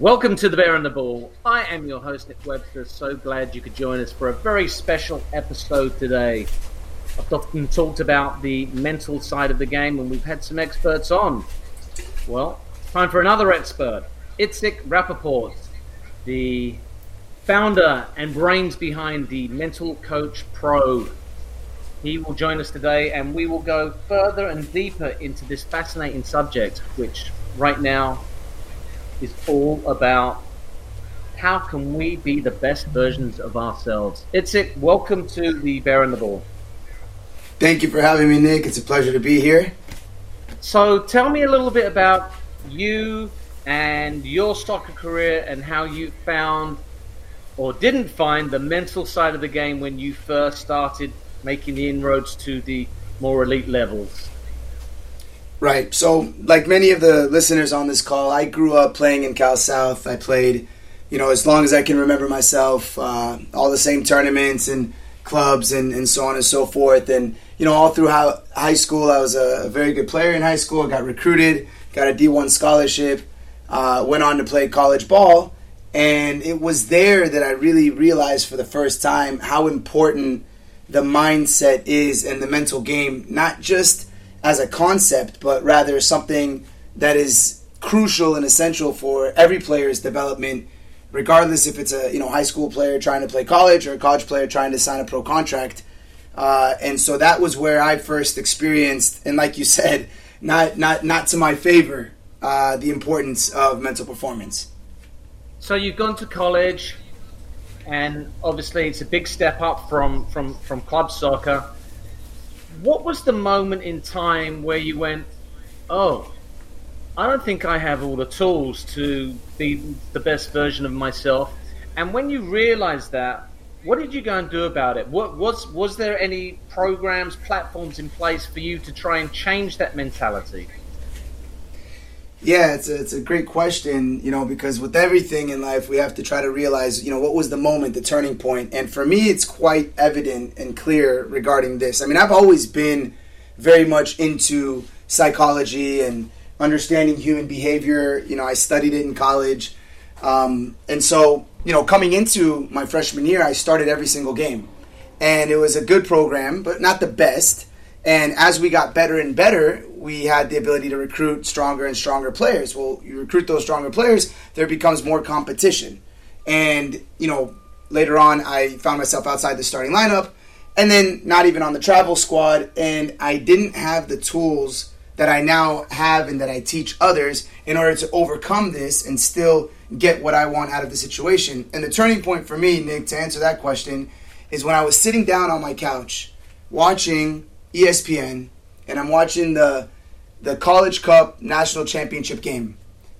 Welcome to the Bear and the Ball. I am your host, Nick Webster. So glad you could join us for a very special episode today. I've often talked about the mental side of the game, and we've had some experts on. Well, time for another expert, Itzik Rapaport, the founder and brains behind the Mental Coach Pro. He will join us today, and we will go further and deeper into this fascinating subject, which right now is all about how can we be the best versions of ourselves. Itzik. Welcome to the Bear and the Ball. Thank you for having me, Nick. It's a pleasure to be here. So, tell me a little bit about you and your soccer career and how you found or didn't find the mental side of the game when you first started making the inroads to the more elite levels. Right. So, like many of the listeners on this call, I grew up playing in Cal South. I played, you know, as long as I can remember myself, uh, all the same tournaments and clubs and, and so on and so forth. And, you know, all through high school, I was a, very good player in high school. I got recruited, got a D1 scholarship, uh, went on to play college ball. And it was there that I really realized for the first time how important the mindset is and the mental game, not just as a concept, but rather something that is crucial and essential for every player's development, regardless if it's a you know high school player trying to play college or a college player trying to sign a pro contract. Uh, and so that was where I first experienced, and like you said, not not not to my favor, uh, the importance of mental performance. So you've gone to college, and obviously it's a big step up from from from club soccer what was the moment in time where you went, oh, I don't think I have all the tools to be the best version of myself? And when you realized that, what did you go and do about it? What was was there any programs, platforms in place for you to try and change that mentality? Yeah, it's a, it's a great question, you know, because with everything in life, we have to try to realize, you know, what was the moment, the turning point. And for me, it's quite evident and clear regarding this. I mean, I've always been very much into psychology and understanding human behavior. You know, I studied it in college. Um, and so, you know, coming into my freshman year, I started every single game. And it was a good program, but not the best. And as we got better and better, we had the ability to recruit stronger and stronger players. Well, you recruit those stronger players, there becomes more competition. And, you know, later on, I found myself outside the starting lineup and then not even on the travel squad. And I didn't have the tools that I now have and that I teach others in order to overcome this and still get what I want out of the situation. And the turning point for me, Nick, to answer that question, is when I was sitting down on my couch watching ESPN and I'm watching the the College Cup National Championship game.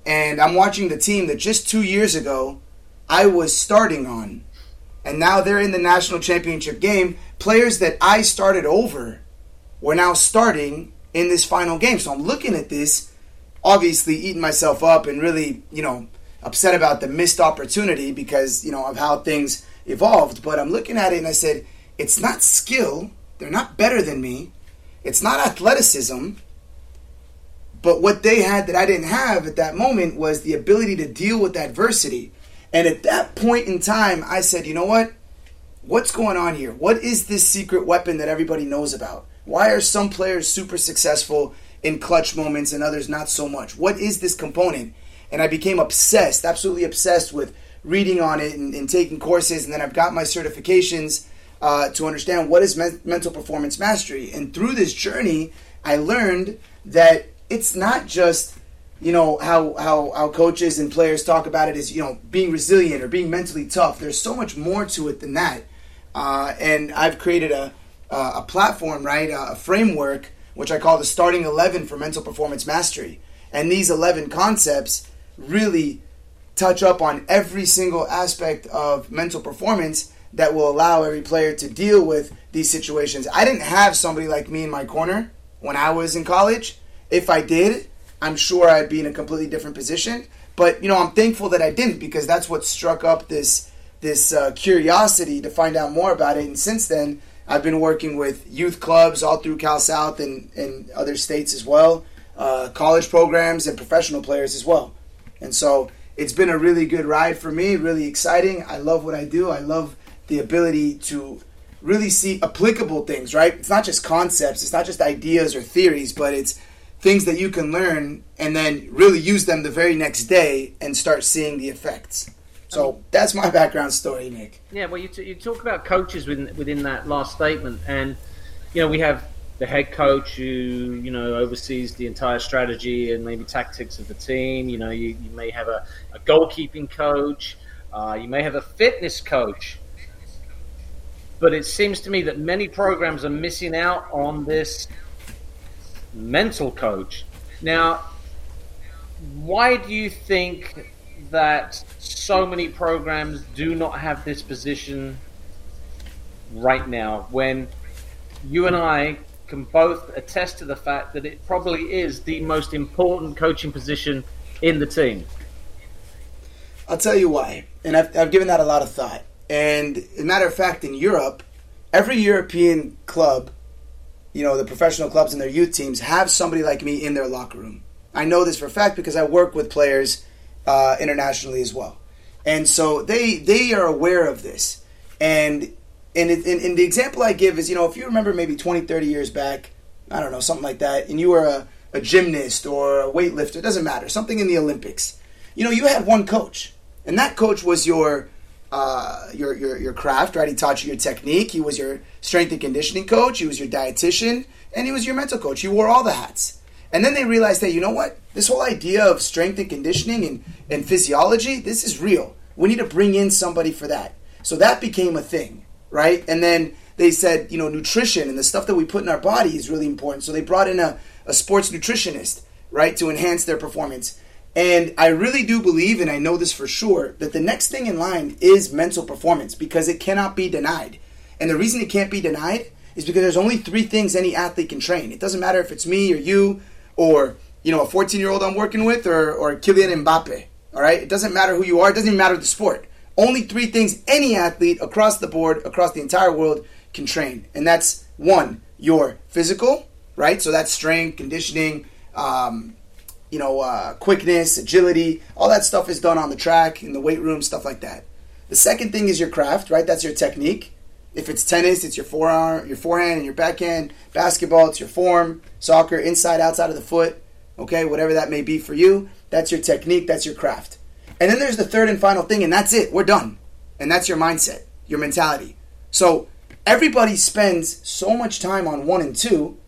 And I'm watching the team that just 2 years ago I was starting on. And now they're in the National Championship game. Players that I started over were now starting in this final game. So I'm looking at this obviously eating myself up and really, you know, upset about the missed opportunity because, you know, of how things evolved, but I'm looking at it and I said, it's not skill they're not better than me. It's not athleticism. But what they had that I didn't have at that moment was the ability to deal with adversity. And at that point in time, I said, you know what? What's going on here? What is this secret weapon that everybody knows about? Why are some players super successful in clutch moments and others not so much? What is this component? And I became obsessed, absolutely obsessed with reading on it and, and taking courses. And then I've got my certifications uh, to understand what is me- mental performance mastery. And through this journey, I learned that it's not just you know how, how how coaches and players talk about it as you know being resilient or being mentally tough. There's so much more to it than that. Uh, and I've created a a platform, right, a framework which I call the starting eleven for mental performance mastery. And these eleven concepts really touch up on every single aspect of mental performance that will allow every player to deal with these situations. I didn't have somebody like me in my corner when I was in college. If I did, I'm sure I'd be in a completely different position. But you know, I'm thankful that I didn't because that's what struck up this this uh, curiosity to find out more about it. And since then, I've been working with youth clubs all through Cal South and, and other states as well, uh, college programs and professional players as well. And so it's been a really good ride for me, really exciting. I love what I do. I love the ability to really see applicable things, right? It's not just concepts, it's not just ideas or theories, but it's things that you can learn and then really use them the very next day and start seeing the effects. So that's my background story, Nick. Yeah, well, you, t- you talk about coaches within, within that last statement, and you know we have the head coach who you know oversees the entire strategy and maybe tactics of the team. You know, you, you may have a, a goalkeeping coach, uh, you may have a fitness coach, but it seems to me that many programs are missing out on this mental coach. Now, why do you think that so many programs do not have this position right now when you and I can both attest to the fact that it probably is the most important coaching position in the team? I'll tell you why. And I've, I've given that a lot of thought. And matter of fact, in Europe, every European club, you know, the professional clubs and their youth teams have somebody like me in their locker room. I know this for a fact because I work with players uh, internationally as well. And so they they are aware of this. And and, it, and, and the example I give is, you know, if you remember maybe 20, 30 years back, I don't know, something like that, and you were a, a gymnast or a weightlifter, it doesn't matter, something in the Olympics. You know, you had one coach, and that coach was your uh, your, your your craft, right? He taught you your technique. He was your strength and conditioning coach. He was your dietitian, and he was your mental coach. He wore all the hats. And then they realized that you know what, this whole idea of strength and conditioning and, and physiology, this is real. We need to bring in somebody for that. So that became a thing, right? And then they said, you know, nutrition and the stuff that we put in our body is really important. So they brought in a, a sports nutritionist, right, to enhance their performance. And I really do believe, and I know this for sure, that the next thing in line is mental performance because it cannot be denied. And the reason it can't be denied is because there's only three things any athlete can train. It doesn't matter if it's me or you or, you know, a 14 year old I'm working with or, or Kylian Mbappe. All right? It doesn't matter who you are, it doesn't even matter the sport. Only three things any athlete across the board, across the entire world, can train. And that's one, your physical, right? So that's strength, conditioning, um, you know, uh, quickness, agility, all that stuff is done on the track, in the weight room, stuff like that. The second thing is your craft, right? That's your technique. If it's tennis, it's your forearm, your forehand, and your backhand. Basketball, it's your form. Soccer, inside, outside of the foot. Okay, whatever that may be for you, that's your technique, that's your craft. And then there's the third and final thing, and that's it. We're done. And that's your mindset, your mentality. So everybody spends so much time on one and two,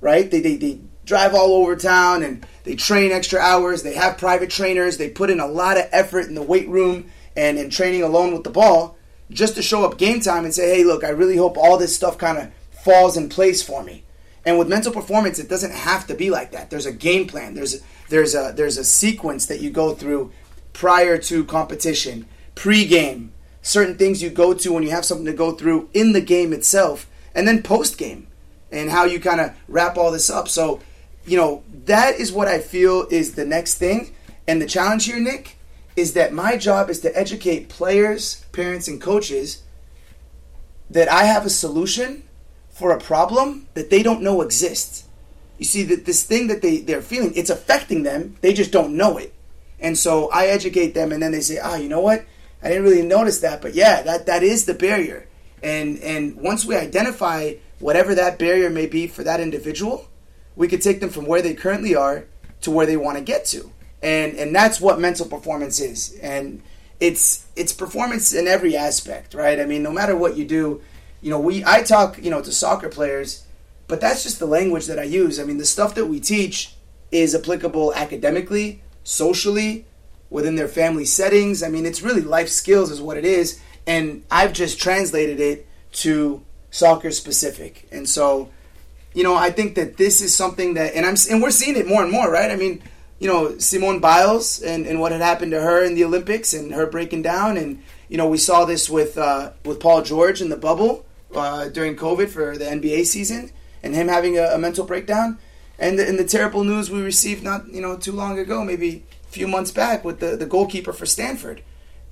right? They, they, they drive all over town and they train extra hours. They have private trainers. They put in a lot of effort in the weight room and in training alone with the ball just to show up game time and say, hey, look, I really hope all this stuff kind of falls in place for me. And with mental performance, it doesn't have to be like that. There's a game plan. There's there's a there's a sequence that you go through prior to competition, pre-game, certain things you go to when you have something to go through in the game itself, and then post-game, and how you kind of wrap all this up. So you know, that is what I feel is the next thing. And the challenge here, Nick, is that my job is to educate players, parents, and coaches that I have a solution for a problem that they don't know exists. You see, that this thing that they, they're feeling, it's affecting them, they just don't know it. And so I educate them, and then they say, ah, you know what? I didn't really notice that, but yeah, that, that is the barrier. And, and once we identify whatever that barrier may be for that individual, we could take them from where they currently are to where they want to get to. And and that's what mental performance is. And it's it's performance in every aspect, right? I mean, no matter what you do, you know, we I talk, you know, to soccer players, but that's just the language that I use. I mean, the stuff that we teach is applicable academically, socially, within their family settings. I mean, it's really life skills is what it is, and I've just translated it to soccer specific. And so you know, I think that this is something that, and I'm, and we're seeing it more and more, right? I mean, you know, Simone Biles and, and what had happened to her in the Olympics and her breaking down, and you know, we saw this with uh, with Paul George in the bubble uh, during COVID for the NBA season, and him having a, a mental breakdown, and the, and the terrible news we received not you know too long ago, maybe a few months back, with the the goalkeeper for Stanford,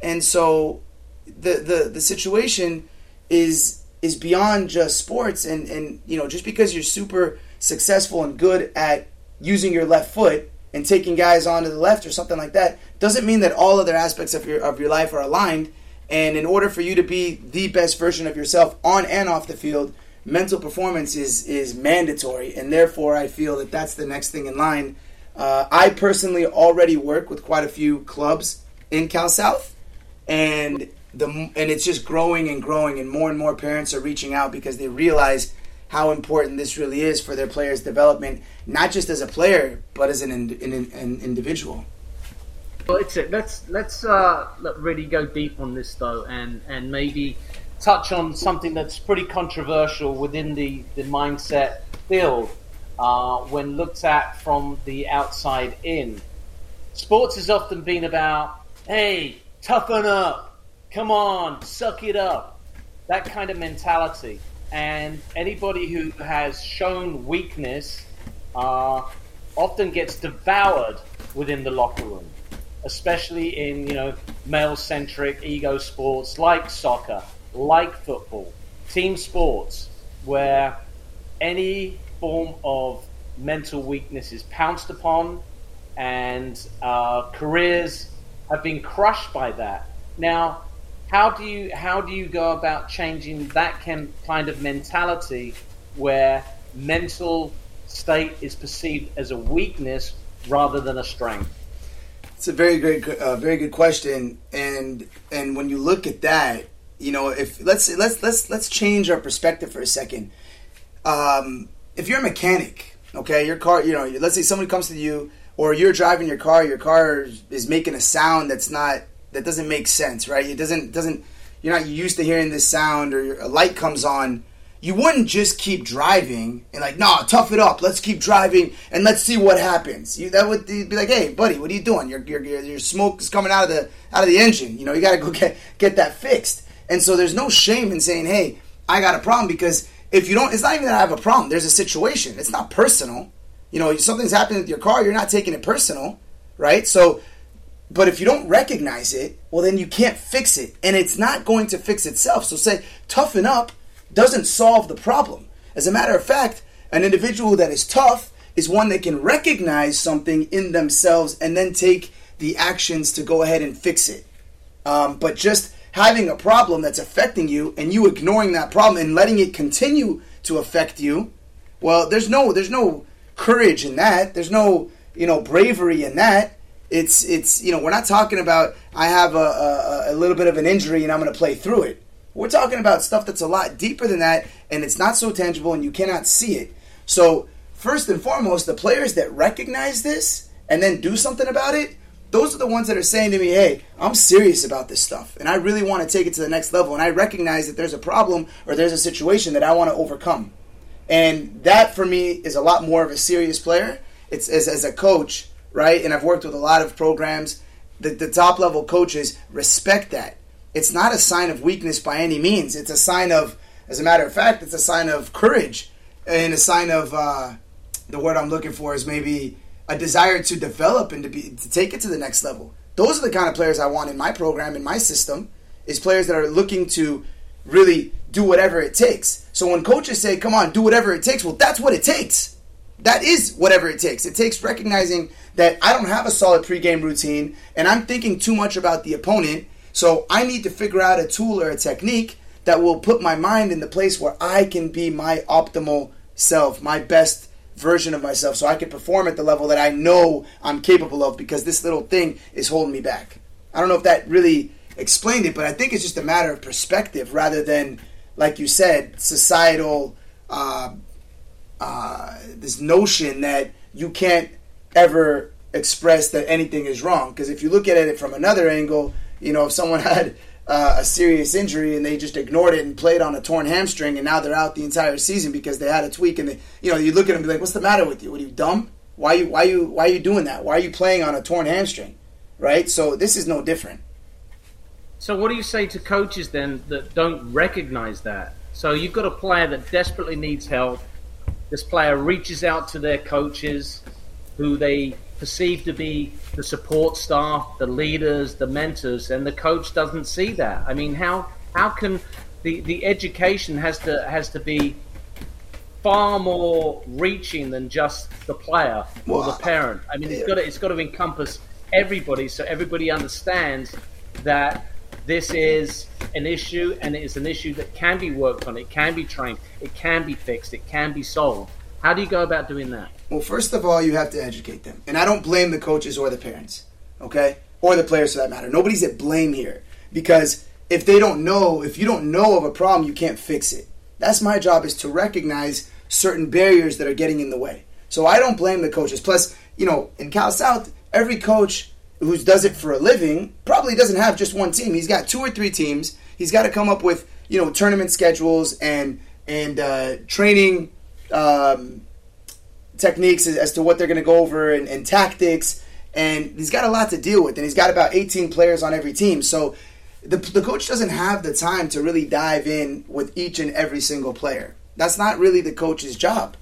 and so the the the situation is is beyond just sports and and you know just because you're super successful and good at using your left foot and taking guys on to the left or something like that doesn't mean that all other aspects of your of your life are aligned. And in order for you to be the best version of yourself on and off the field, mental performance is is mandatory. And therefore, I feel that that's the next thing in line. Uh, I personally already work with quite a few clubs in Cal South, and the and it's just growing and growing, and more and more parents are reaching out because they realize how important this really is for their players' development, not just as a player, but as an, an, an individual. Well, Itzik. Let's let's uh, really go deep on this though, and and maybe touch on something that's pretty controversial within the the mindset field uh, when looked at from the outside in. Sports has often been about, hey, toughen up, come on, suck it up, that kind of mentality and anybody who has shown weakness uh, often gets devoured within the locker room, especially in you know male-centric ego sports like soccer, like football, team sports, where any form of mental weakness is pounced upon, and uh, careers have been crushed by that. Now, how do you how do you go about changing that kind of mentality where mental state is perceived as a weakness rather than a strength? It's a very great, uh, very good question, and and when you look at that, you know, if let's let's let's let's change our perspective for a second. Um, if you're a mechanic, okay, your car, you know, let's say somebody comes to you, or you're driving your car, your car is making a sound that's not that doesn't make sense, right? It doesn't doesn't you're not used to hearing this sound or a light comes on. You wouldn't just keep driving and like, nah, tough it up. Let's keep driving and let's see what happens. You that would be like, hey, buddy, what are you doing? Your your your, smoke is coming out of the out of the engine. You know, you got to go get get that fixed. And so there's no shame in saying, hey, I got a problem because if you don't, it's not even that I have a problem. There's a situation. It's not personal. You know, something's happening with your car. You're not taking it personal, right? So but if you don't recognize it, well, then you can't fix it. And it's not going to fix itself. So say, toughen up doesn't solve the problem. As a matter of fact, an individual that is tough is one that can recognize something in themselves and then take the actions to go ahead and fix it. Um, but just having a problem that's affecting you and you ignoring that problem and letting it continue to affect you, well, there's no there's no courage in that. There's no you know bravery in that it's it's you know we're not talking about I have a, a, a little bit of an injury and I'm going to play through it. We're talking about stuff that's a lot deeper than that, and it's not so tangible, and you cannot see it. So first and foremost, the players that recognize this and then do something about it, those are the ones that are saying to me, "Hey, I'm serious about this stuff, and I really want to take it to the next level, and I recognize that there's a problem or there's a situation that I want to overcome." And that for me is a lot more of a serious player. It's as, as a coach right? And I've worked with a lot of programs. The, the top level coaches respect that. It's not a sign of weakness by any means. It's a sign of, as a matter of fact, it's a sign of courage and a sign of uh, the word I'm looking for is maybe a desire to develop and to be to take it to the next level. Those are the kind of players I want in my program, in my system, is players that are looking to really do whatever it takes. So when coaches say, "Come on, do whatever it takes," well, that's what it takes. That is whatever it takes. It takes recognizing that I don't have a solid pregame routine and I'm thinking too much about the opponent. So I need to figure out a tool or a technique that will put my mind in the place where I can be my optimal self, my best version of myself, so I can perform at the level that I know I'm capable of because this little thing is holding me back. I don't know if that really explained it, but I think it's just a matter of perspective rather than, like you said, societal, uh, uh, this notion that you can't ever express that anything is wrong. Because if you look at it from another angle, you know, if someone had uh, a serious injury and they just ignored it and played on a torn hamstring and now they're out the entire season because they had a tweak and they, you know, you look at them and be like, what's the matter with you? What are you dumb? Why you why you why are you doing that? Why are you playing on a torn hamstring? Right? So this is no different. So what do you say to coaches then that don't recognize that? So you've got a player that desperately needs help. This player reaches out to their coaches who they perceive to be the support staff, the leaders, the mentors, and the coach doesn't see that. I mean, how how can the, the education has to has to be far more reaching than just the player or the parent. I mean, it's got to, it's got to encompass everybody, so everybody understands that this is an issue, and it is an issue that can be worked on. It can be trained. It can be fixed. It can be solved. How do you go about doing that? Well, first of all, you have to educate them, and I don't blame the coaches or the parents, okay, or the players for that matter. Nobody's at blame here because if they don't know, if you don't know of a problem, you can't fix it. That's my job is to recognize certain barriers that are getting in the way. So I don't blame the coaches. Plus, you know, in Cal South, every coach who does it for a living probably doesn't have just one team. He's got two or three teams. He's got to come up with you know tournament schedules and and uh, training um, techniques as, as, to what they're going to go over and, and tactics. And he's got a lot to deal with, and he's got about 18 players on every team. So the, the coach doesn't have the time to really dive in with each and every single player. That's not really the coach's job.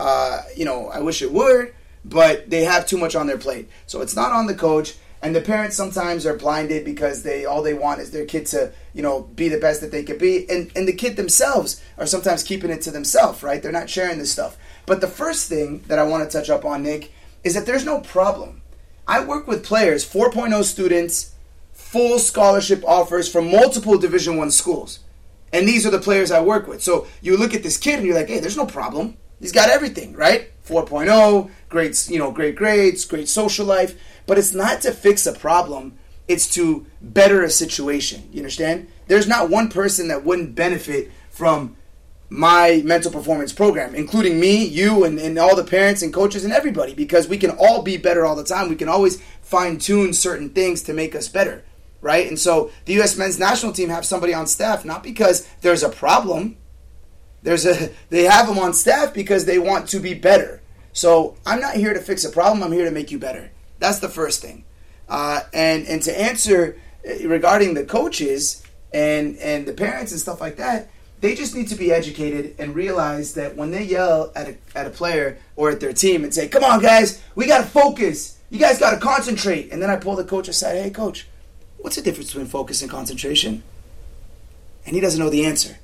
Uh, you know, I wish it would, but they have too much on their plate. So it's not on the coach. And the parents sometimes are blinded because they all they want is their kid to, you know, be the best that they could be. And and the kid themselves are sometimes keeping it to themselves, right? They're not sharing this stuff. But the first thing that I want to touch up on, Nick, is that there's no problem. I work with players, 4.0 students, full scholarship offers from multiple Division One schools. And these are the players I work with. So you look at this kid and you're like, hey, there's no problem. He's got everything, right? 4.0, great, you know, great grades, great social life. But it's not to fix a problem, it's to better a situation. You understand? There's not one person that wouldn't benefit from my mental performance program, including me, you, and, and all the parents and coaches and everybody, because we can all be better all the time. We can always fine tune certain things to make us better right? And so the U.S. men's national team have somebody on staff not because there's a problem. There's a they have them on staff because they want to be better. So I'm not here to fix a problem. I'm here to make you better. That's the first thing. Uh, and and to answer uh, regarding the coaches and and the parents and stuff like that, they just need to be educated and realize that when they yell at a, at a player or at their team and say, "Come on, guys, we got to focus. You guys got to concentrate," and then I pull the coach aside, "Hey, coach, what's the difference between focus and concentration? And he doesn't know the answer,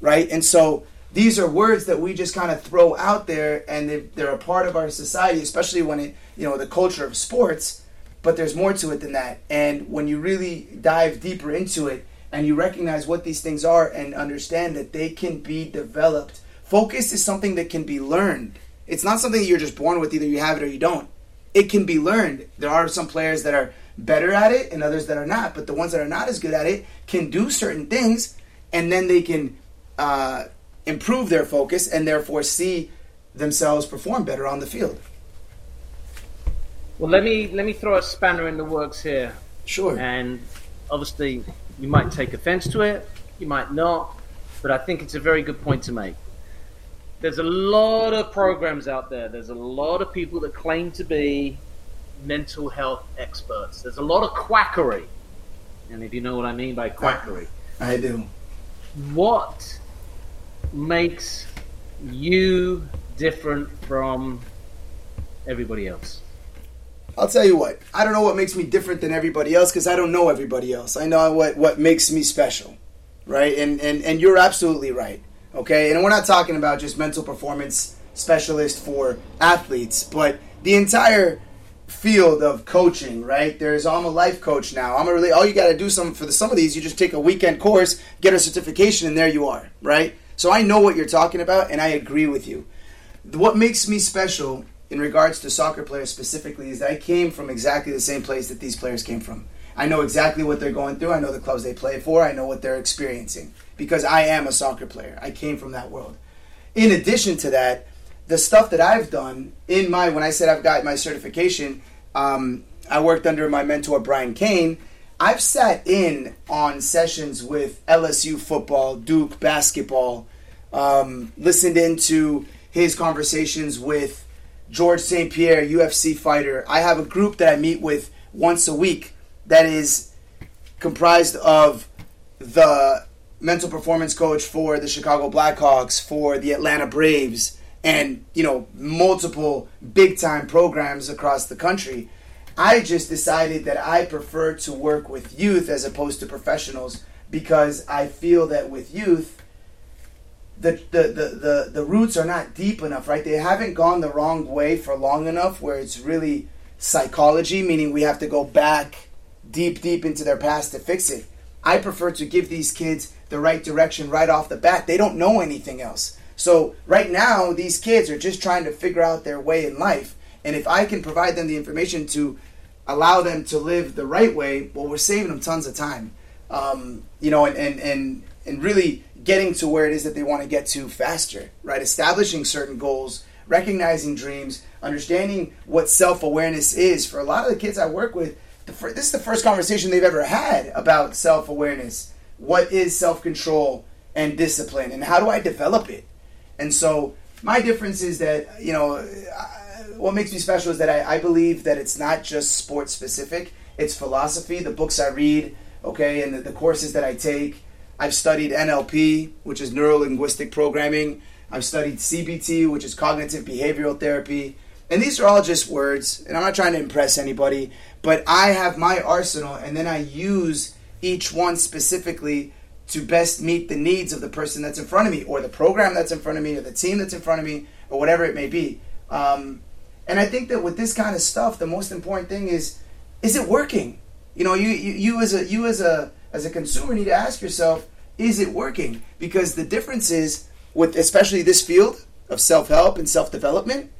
right? And so these are words that we just kind of throw out there, and they're a part of our society, especially when it, you know, the culture of sports. But there's more to it than that. And when you really dive deeper into it, and you recognize what these things are, and understand that they can be developed, focus is something that can be learned. It's not something you're just born with; either you have it or you don't. It can be learned. There are some players that are better at it and others that are not. But the ones that are not as good at it can do certain things and then they can uh, improve their focus and therefore see themselves perform better on the field. Well, let me let me throw a spanner in the works here. Sure. And obviously, you might take offense to it, you might not, but I think it's a very good point to make. There's a lot of programs out there. There's a lot of people that claim to be mental health experts. There's a lot of quackery. And if you know what I mean by quackery, I do. What makes you different from everybody else? I'll tell you what. I don't know what makes me different than everybody else because I don't know everybody else. I know what, what makes me special, right? And, and and you're absolutely right. Okay, and we're not talking about just mental performance specialist for athletes, but the entire field of coaching, right? There's I'm a life coach now. I'm a really all you got to do some for the, some of these. You just take a weekend course, get a certification, and there you are, right? So I know what you're talking about, and I agree with you. What makes me special in regards to soccer players specifically is that I came from exactly the same place that these players came from. I know exactly what they're going through. I know the clubs they play for. I know what they're experiencing because I am a soccer player. I came from that world. In addition to that, the stuff that I've done in my when I said I've got my certification, um, I worked under my mentor Brian Cain. I've sat in on sessions with LSU football, Duke basketball, um, listened into his conversations with George St. Pierre, UFC fighter. I have a group that I meet with once a week that is comprised of the mental performance coach for the Chicago Blackhawks, for the Atlanta Braves, and you know multiple big time programs across the country i just decided that i prefer to work with youth as opposed to professionals because i feel that with youth the, the, the, the, the roots are not deep enough, right? They haven't gone the wrong way for long enough where it's really psychology, meaning we have to go back deep, deep into their past to fix it. I prefer to give these kids the right direction right off the bat. They don't know anything else. So, right now, these kids are just trying to figure out their way in life. And if I can provide them the information to allow them to live the right way, well, we're saving them tons of time. Um, you know, and, and, and, and really getting to where it is that they want to get to faster, right? Establishing certain goals, recognizing dreams, understanding what self awareness is. For a lot of the kids I work with, fir- this is the first conversation they've ever had about self awareness. What is self control and discipline, and how do I develop it? And so, my difference is that, you know, what makes me special is that I, I believe that it's not just sports specific, it's philosophy, the books I read, okay, and the, the courses that I take I've studied NLP, which is neuro linguistic programming. I've studied CBT, which is cognitive behavioral therapy. And these are all just words, and I'm not trying to impress anybody, but I have my arsenal, and then I use each one specifically to best meet the needs of the person that's in front of me, or the program that's in front of me, or the team that's in front of me, or whatever it may be. Um, and I think that with this kind of stuff, the most important thing is, is it working? You know, you, you, you as a you as a as a consumer need to ask yourself, is it working? Because the difference is with especially this field of self-help and self-development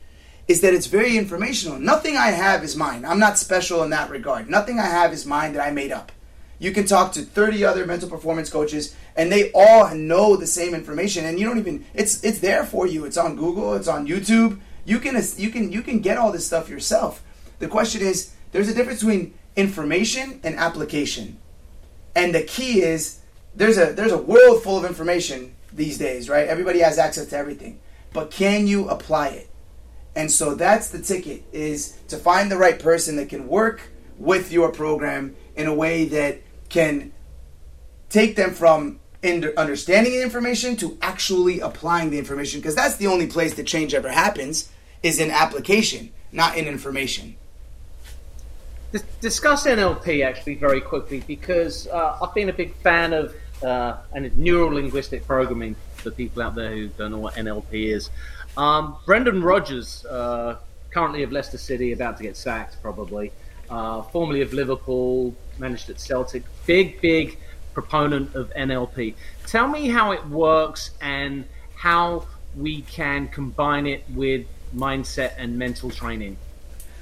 is that it's very informational. Nothing I have is mine. I'm not special in that regard. Nothing I have is mine that I made up. You can talk to 30 other mental performance coaches and they all know the same information and you don't even it's it's there for you. It's on Google, it's on YouTube. You can you can you can get all this stuff yourself. The question is there's a difference between information and application. And the key is there's a there's a world full of information these days, right? Everybody has access to everything. But can you apply it? And so that's the ticket is to find the right person that can work with your program in a way that can take them from understanding the information to actually applying the information because that's the only place that change ever happens is in application, not in information. Discuss NLP actually very quickly because uh, I've been a big fan of uh, and neuro linguistic programming for people out there who don't know what NLP is. Um, Brendan Rodgers, uh, currently of Leicester City, about to get sacked probably, uh, formerly of Liverpool, managed at Celtic, big, big proponent of NLP. Tell me how it works and how we can combine it with mindset and mental training.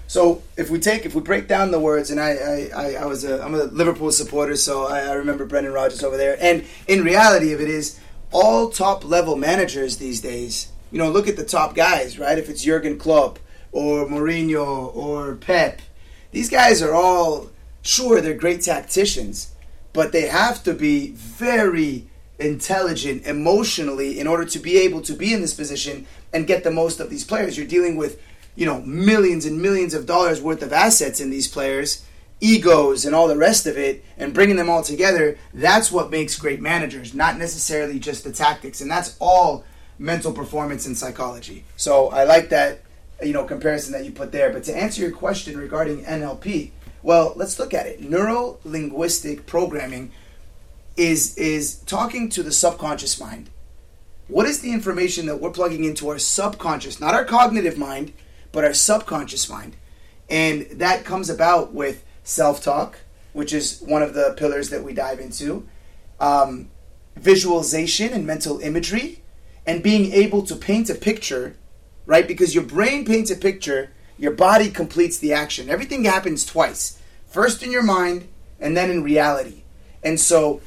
So if we take if we break down the words, and I I, I was a I'm a Liverpool supporter, so I, I remember Brendan Rodgers over there. And in reality of it is, all top level managers these days, you know, look at the top guys, right? If it's Jurgen Klopp or Mourinho or Pep, these guys are all sure they're great tacticians, but they have to be very intelligent emotionally in order to be able to be in this position and get the most of these players. You're dealing with you know, millions and millions of dollars worth of assets in these players, egos and all the rest of it, and bringing them all together, that's what makes great managers, not necessarily just the tactics. And that's all mental performance and psychology. So I like that, you know, comparison that you put there. But to answer your question regarding NLP, well, let's look at it. Neuro linguistic programming is is talking to the subconscious mind. What is the information that we're plugging into our subconscious, not our cognitive mind, but our subconscious mind. And that comes about with self talk, which is one of the pillars that we dive into, um, visualization and mental imagery, and being able to paint a picture, right? Because your brain paints a picture, your body completes the action. Everything happens twice first in your mind, and then in reality. And so,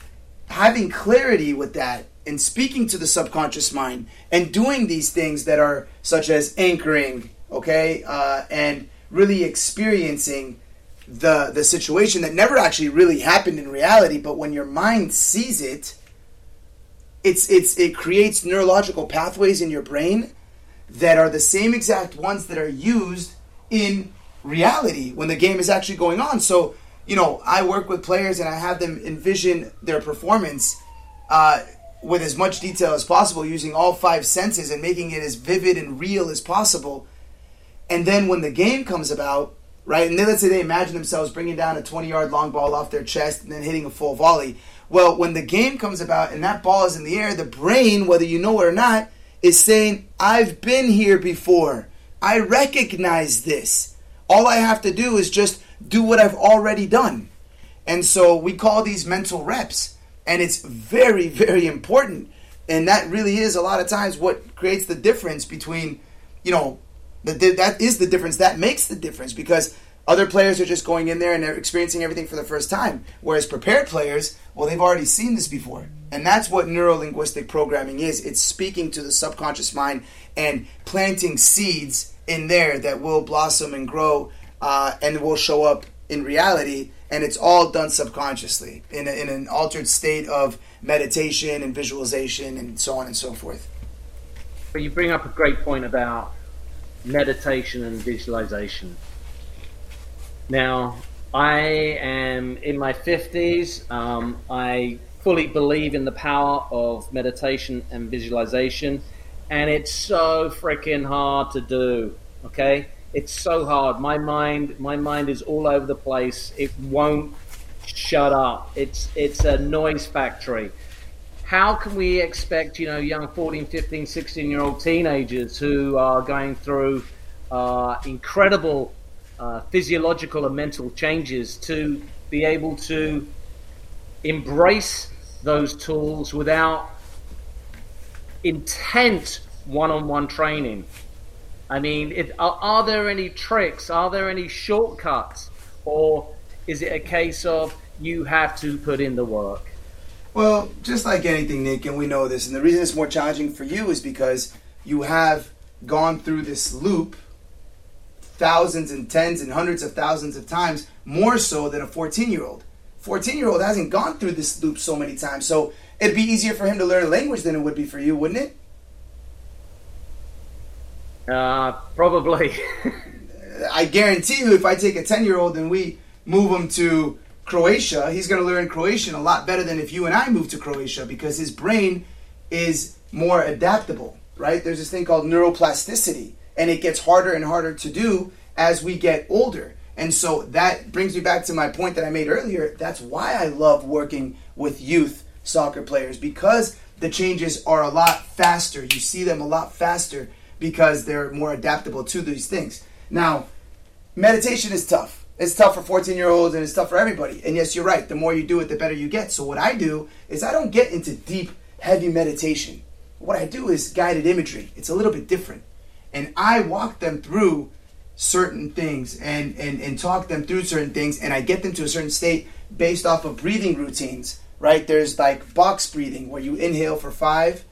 having clarity with that and speaking to the subconscious mind and doing these things that are such as anchoring okay, uh, and really experiencing the the situation that never actually really happened in reality, but when your mind sees it, it's it's it creates neurological pathways in your brain that are the same exact ones that are used in reality when the game is actually going on. So, you know, I work with players and I have them envision their performance uh, with as much detail as possible, using all five senses and making it as vivid and real as possible and then when the game comes about, right, and then let's say they imagine themselves bringing down a 20 yard long ball off their chest and then hitting a full volley. Well, when the game comes about and that ball is in the air, the brain, whether you know it or not, is saying, I've been here before. I recognize this. All I have to do is just do what I've already done. And so we call these mental reps. And it's very, very important. And that really is a lot of times what creates the difference between, you know, the, that is the difference. That makes the difference because other players are just going in there and they're experiencing everything for the first time. Whereas prepared players, well, they've already seen this before. And that's what neuro linguistic programming is it's speaking to the subconscious mind and planting seeds in there that will blossom and grow uh, and will show up in reality. And it's all done subconsciously in, a, in an altered state of meditation and visualization and so on and so forth. But you bring up a great point about meditation and visualization. Now, I am in my 50s. Um, I fully believe in the power of meditation and visualization, and it's so freaking hard to do. Okay, it's so hard. My mind, my mind is all over the place. It won't shut up. It's it's a noise factory. How can we expect, you know, young 14, 15, 16 year old teenagers who are going through uh, incredible uh, physiological and mental changes to be able to embrace those tools without intent one-on-one training. I mean, it, are, are there any tricks? Are there any shortcuts? Or is it a case of you have to put in the work? Well, just like anything, Nick, and we know this, and the reason it's more challenging for you is because you have gone through this loop thousands and tens and hundreds of thousands of times more so than a 14 year old. 14 year old hasn't gone through this loop so many times, so it'd be easier for him to learn a language than it would be for you, wouldn't it? Uh, probably. I guarantee you, if I take a 10 year old and we move him to Croatia, he's going to learn Croatian a lot better than if you and I move to Croatia because his brain is more adaptable, right? There's this thing called neuroplasticity, and it gets harder and harder to do as we get older. And so that brings me back to my point that I made earlier. That's why I love working with youth soccer players because the changes are a lot faster. You see them a lot faster because they're more adaptable to these things. Now, meditation is tough. It's tough for 14 year olds and it's tough for everybody. And yes, you're right. The more you do it, the better you get. So, what I do is I don't get into deep, heavy meditation. What I do is guided imagery. It's a little bit different. And I walk them through certain things and, and, and talk them through certain things and I get them to a certain state based off of breathing routines, right? There's like box breathing where you inhale for five,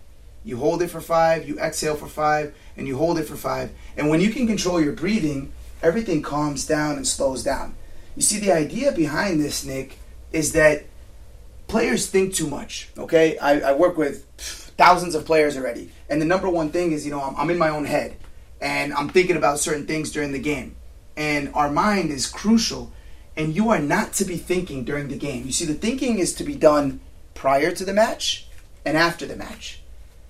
you hold it for five, you exhale for five, and you hold it for five. And when you can control your breathing, everything calms down and slows down. You see, the idea behind this, Nick, is that players think too much. Okay, I, I work with thousands of players already, and the number one thing is, you know, I'm, I'm in my own head, and I'm thinking about certain things during the game, and our mind is crucial. And you are not to be thinking during the game. You see, the thinking is to be done prior to the match and after the match.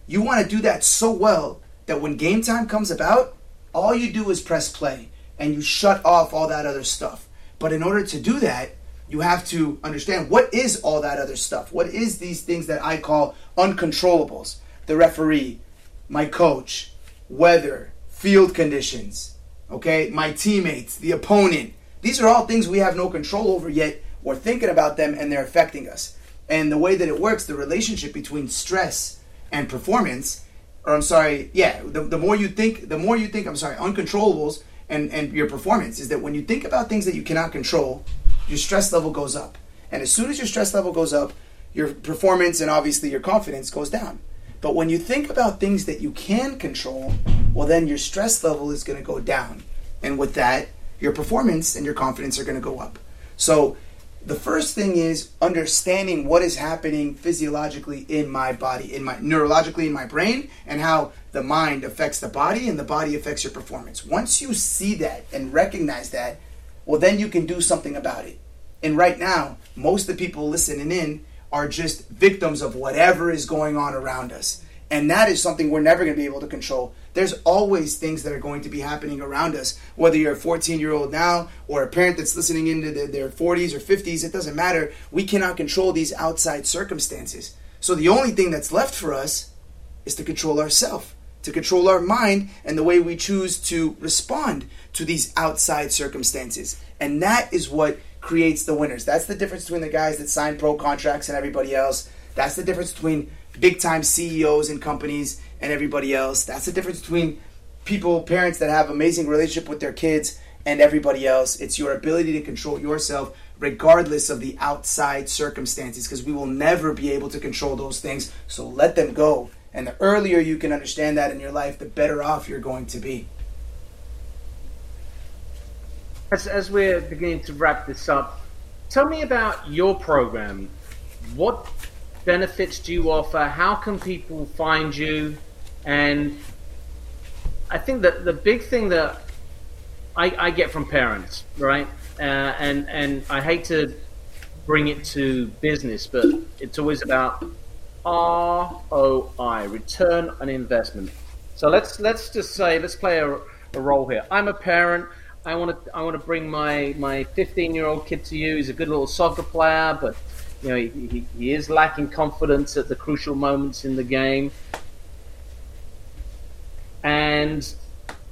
You want to do that so well that when game time comes about, all you do is press play and you shut off all that other stuff. But in order to do that, you have to understand what is all that other stuff? What is these things that I call uncontrollables? The referee, my coach, weather, field conditions, okay, my teammates, the opponent. These are all things we have no control over yet. We're thinking about them and they're affecting us. And the way that it works, the relationship between stress and performance or I'm sorry, yeah, the, the more you think, the more you think, I'm sorry, uncontrollables and, and your performance is that when you think about things that you cannot control, your stress level goes up. And as soon as your stress level goes up, your performance and obviously your confidence goes down. But when you think about things that you can control, well, then your stress level is going to go down. And with that, your performance and your confidence are going to go up. So the first thing is understanding what is happening physiologically in my body, in my neurologically in my brain, and how the mind affects the body and the body affects your performance. Once you see that and recognize that, well, then you can do something about it. And right now, most of the people listening in are just victims of whatever is going on around us. And that is something we're never going to be able to control. There's always things that are going to be happening around us. Whether you're a 14 year old now or a parent that's listening into the, their 40s or 50s, it doesn't matter. We cannot control these outside circumstances. So the only thing that's left for us is to control ourselves, to control our mind and the way we choose to respond to these outside circumstances. And that is what creates the winners. That's the difference between the guys that sign pro contracts and everybody else. That's the difference between big time CEOs and companies and everybody else. That's the difference between people, parents that have amazing relationship with their kids and everybody else. It's your ability to control yourself regardless of the outside circumstances because we will never be able to control those things. So let them go. And the earlier you can understand that in your life, the better off you're going to be. As, as we're beginning to wrap this up, tell me about your program. What benefits do you offer? How can people find you? And I think that the big thing that I, I get from parents, right? Uh, and and I hate to bring it to business, but it's always about ROI, return on investment. So let's let's just say let's play a, a role here. I'm a parent. I want to I want to bring my my 15 year old kid to you. He's a good little soccer player, but you know, he, he is lacking confidence at the crucial moments in the game. And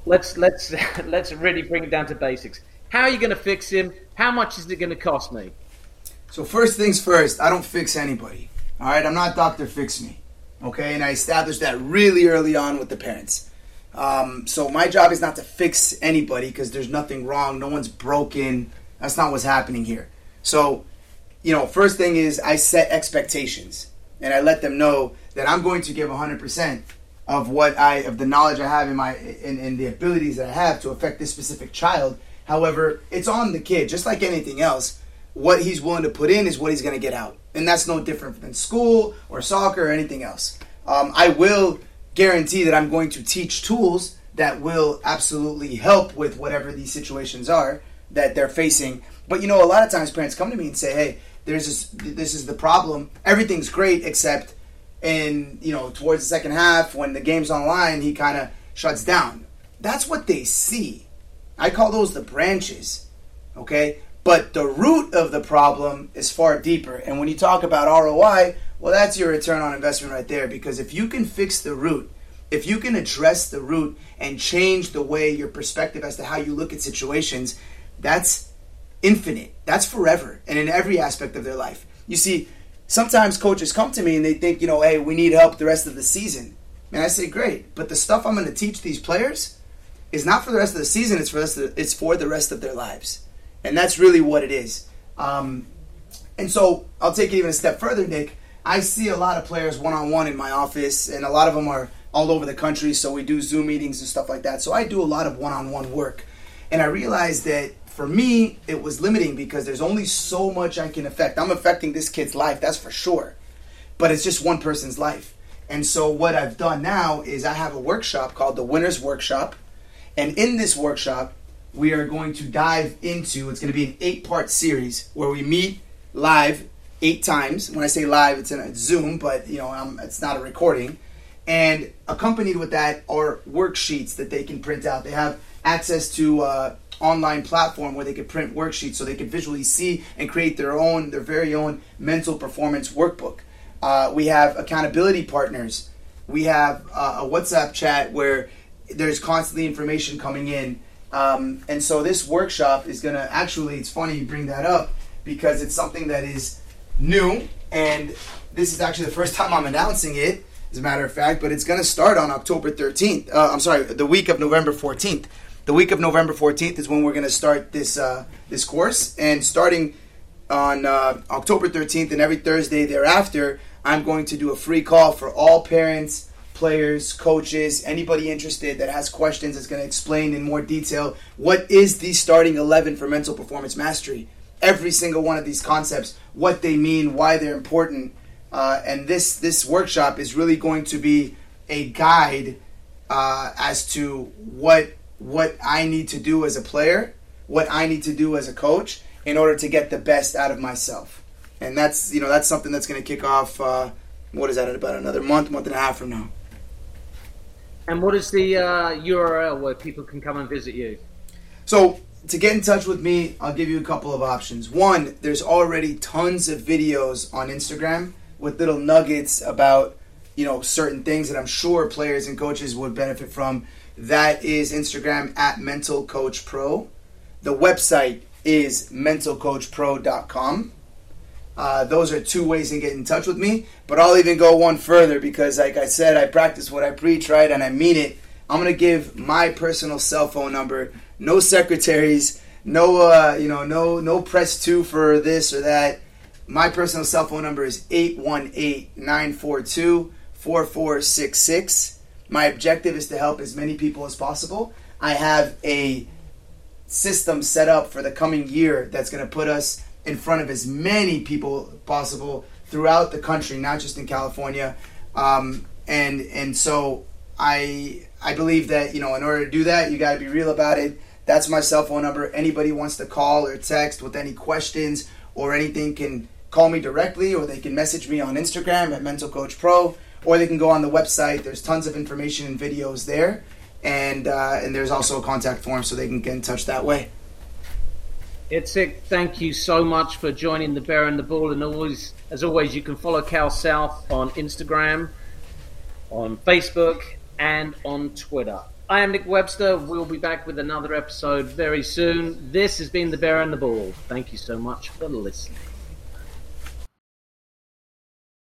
let's let's let's really bring it down to basics. How are you going to fix him? How much is it going to cost me? So first things first, I don't fix anybody. All right, I'm not Doctor Fix Me. Okay, and I established that really early on with the parents. Um, so my job is not to fix anybody because there's nothing wrong. No one's broken. That's not what's happening here. So you know, first thing is I set expectations and I let them know that I'm going to give 100% of what I of the knowledge I have in my in, in the abilities that I have to affect this specific child. However, it's on the kid, just like anything else. What he's willing to put in is what he's going to get out, and that's no different than school or soccer or anything else. Um, I will guarantee that I'm going to teach tools that will absolutely help with whatever these situations are that they're facing. But you know, a lot of times parents come to me and say, "Hey, there's this, this is the problem. Everything's great except in you know towards the second half when the game's online, he kind of shuts down. That's what they see. I call those the branches. Okay, but the root of the problem is far deeper. And when you talk about ROI, well, that's your return on investment right there. Because if you can fix the root, if you can address the root and change the way your perspective as to how you look at situations, that's infinite. That's forever and in every aspect of their life. You see, sometimes coaches come to me and they think, you know, hey, we need help the rest of the season. And I say, great, but the stuff I'm going to teach these players is not for the rest of the season. It's for the, it's for the rest of their lives, and that's really what it is. Um, and so I'll take it even a step further, Nick. I see a lot of players one on one in my office, and a lot of them are all over the country. So we do Zoom meetings and stuff like that. So I do a lot of one on one work, and I realize that for me, it was limiting because there's only so much I can affect. I'm affecting this kid's life, that's for sure. But it's just one person's life. And so what I've done now is I have a workshop called the Winners Workshop. And in this workshop, we are going to dive into it's going to be an eight part series where we meet live eight times. When I say live, it's in a Zoom, but you know, um, it's not a recording. And accompanied with that are worksheets that they can print out. They have access to uh, online platform where they could print worksheets so they could visually see and create their own, their very own mental performance workbook. Uh, we have accountability partners. We have uh, a WhatsApp chat where there's constantly information coming in. Um, and so this workshop is going to actually, it's funny you bring that up because it's something that is new. And this is actually the first time I'm announcing it, as a matter of fact, but it's going to start on October 13th. Uh, I'm sorry, the week of November 14th the week of November 14th is when we're going to start this uh, this course, and starting on uh, October 13th and every Thursday thereafter, I'm going to do a free call for all parents, players, coaches, anybody interested that has questions. That's going to explain in more detail what is the starting 11 for mental performance mastery. Every single one of these concepts, what they mean, why they're important, uh, and this this workshop is really going to be a guide uh, as to what what I need to do as a player, what I need to do as a coach in order to get the best out of myself. And that's you know that's something that's going to kick off. Uh, what is that? About another month, month and a half from now. And what is the uh, URL where people can come and visit you? So to get in touch with me, I'll give you a couple of options. One, there's already tons of videos on Instagram with little nuggets about you know certain things that I'm sure players and coaches would benefit from. That is Instagram at Mental Coach Pro. The website is mentalcoachpro.com. Uh, those are two ways to get in touch with me. But I'll even go one further because, like I said, I practice what I preach, right? And I mean it. I'm gonna give my personal cell phone number. No secretaries. No, uh, you know, no, no press two for this or that. My personal cell phone number is 818-942-4466. My objective is to help as many people as possible. I have a system set up for the coming year that's going to put us in front of as many people possible throughout the country, not just in California. Um, and and so I I believe that you know in order to do that, you got to be real about it. That's my cell phone number. Anybody wants to call or text with any questions or anything can call me directly, or they can message me on Instagram at Mental Coach Pro, or they can go on the website. There's tons of information and videos there, and uh, and there's also a contact form so they can get in touch that way. Itzik, thank you so much for joining the Bear and the Bull. And always, as always, you can follow Cal South on Instagram, on Facebook, and on Twitter. I am Nick Webster. We'll be back with another episode very soon. This has been the Bear and the Bull. Thank you so much for listening.